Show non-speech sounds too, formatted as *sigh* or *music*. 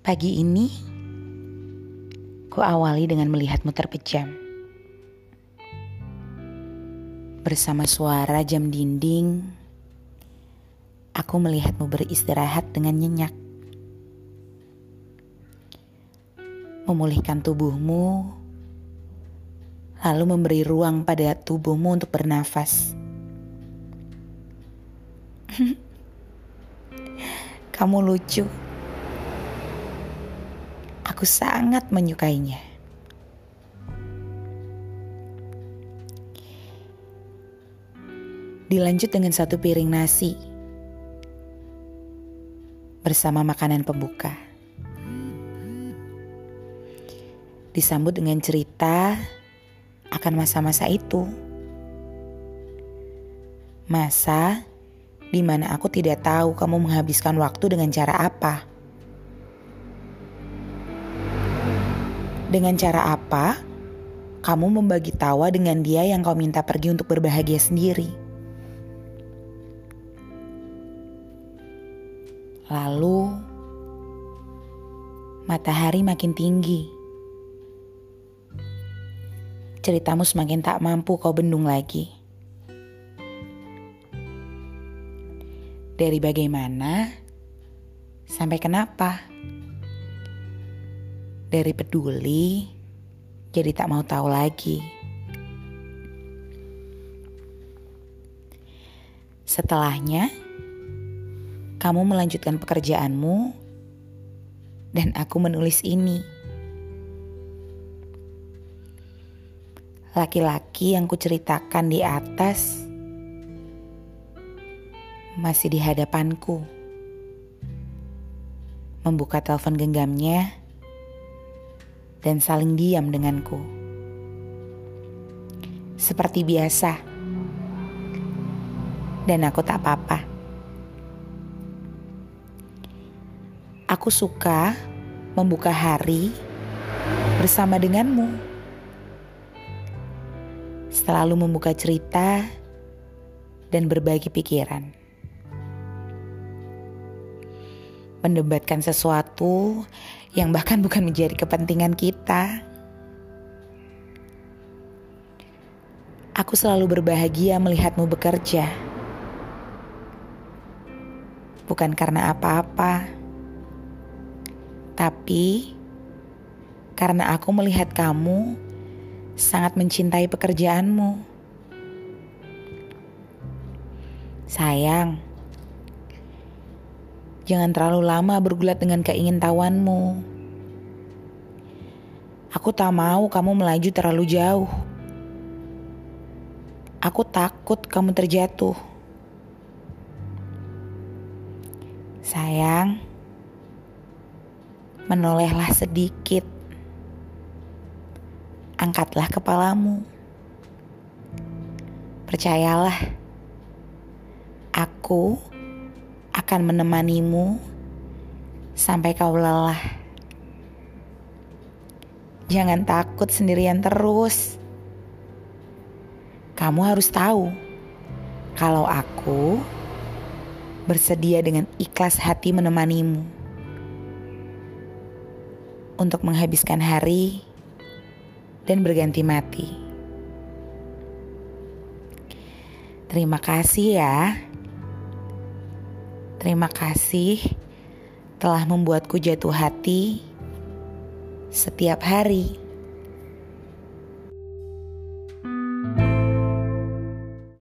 Pagi ini, ku awali dengan melihatmu terpejam. Bersama suara jam dinding, aku melihatmu beristirahat dengan nyenyak. Memulihkan tubuhmu, lalu memberi ruang pada tubuhmu untuk bernafas. *laughs* Kamu lucu. Aku sangat menyukainya. Dilanjut dengan satu piring nasi bersama makanan pembuka. Disambut dengan cerita akan masa-masa itu. Masa di mana aku tidak tahu kamu menghabiskan waktu dengan cara apa. Dengan cara apa kamu membagi tawa dengan dia yang kau minta pergi untuk berbahagia sendiri? Lalu, matahari makin tinggi. Ceritamu semakin tak mampu kau bendung lagi. Dari bagaimana sampai kenapa? Dari peduli jadi tak mau tahu lagi. Setelahnya, kamu melanjutkan pekerjaanmu dan aku menulis ini. Laki-laki yang kuceritakan di atas masih di hadapanku. Membuka telepon genggamnya dan saling diam denganku. Seperti biasa. Dan aku tak apa-apa. Aku suka membuka hari bersama denganmu. Selalu membuka cerita dan berbagi pikiran. Mendebatkan sesuatu yang bahkan bukan menjadi kepentingan kita. Aku selalu berbahagia melihatmu bekerja. Bukan karena apa-apa, tapi karena aku melihat kamu sangat mencintai pekerjaanmu. Sayang, Jangan terlalu lama bergulat dengan keingintahuanmu. Aku tak mau kamu melaju terlalu jauh. Aku takut kamu terjatuh. Sayang, menolehlah sedikit. Angkatlah kepalamu. Percayalah, aku akan menemanimu sampai kau lelah. Jangan takut sendirian terus. Kamu harus tahu kalau aku bersedia dengan ikhlas hati menemanimu untuk menghabiskan hari dan berganti mati. Terima kasih ya. Terima kasih telah membuatku jatuh hati setiap hari.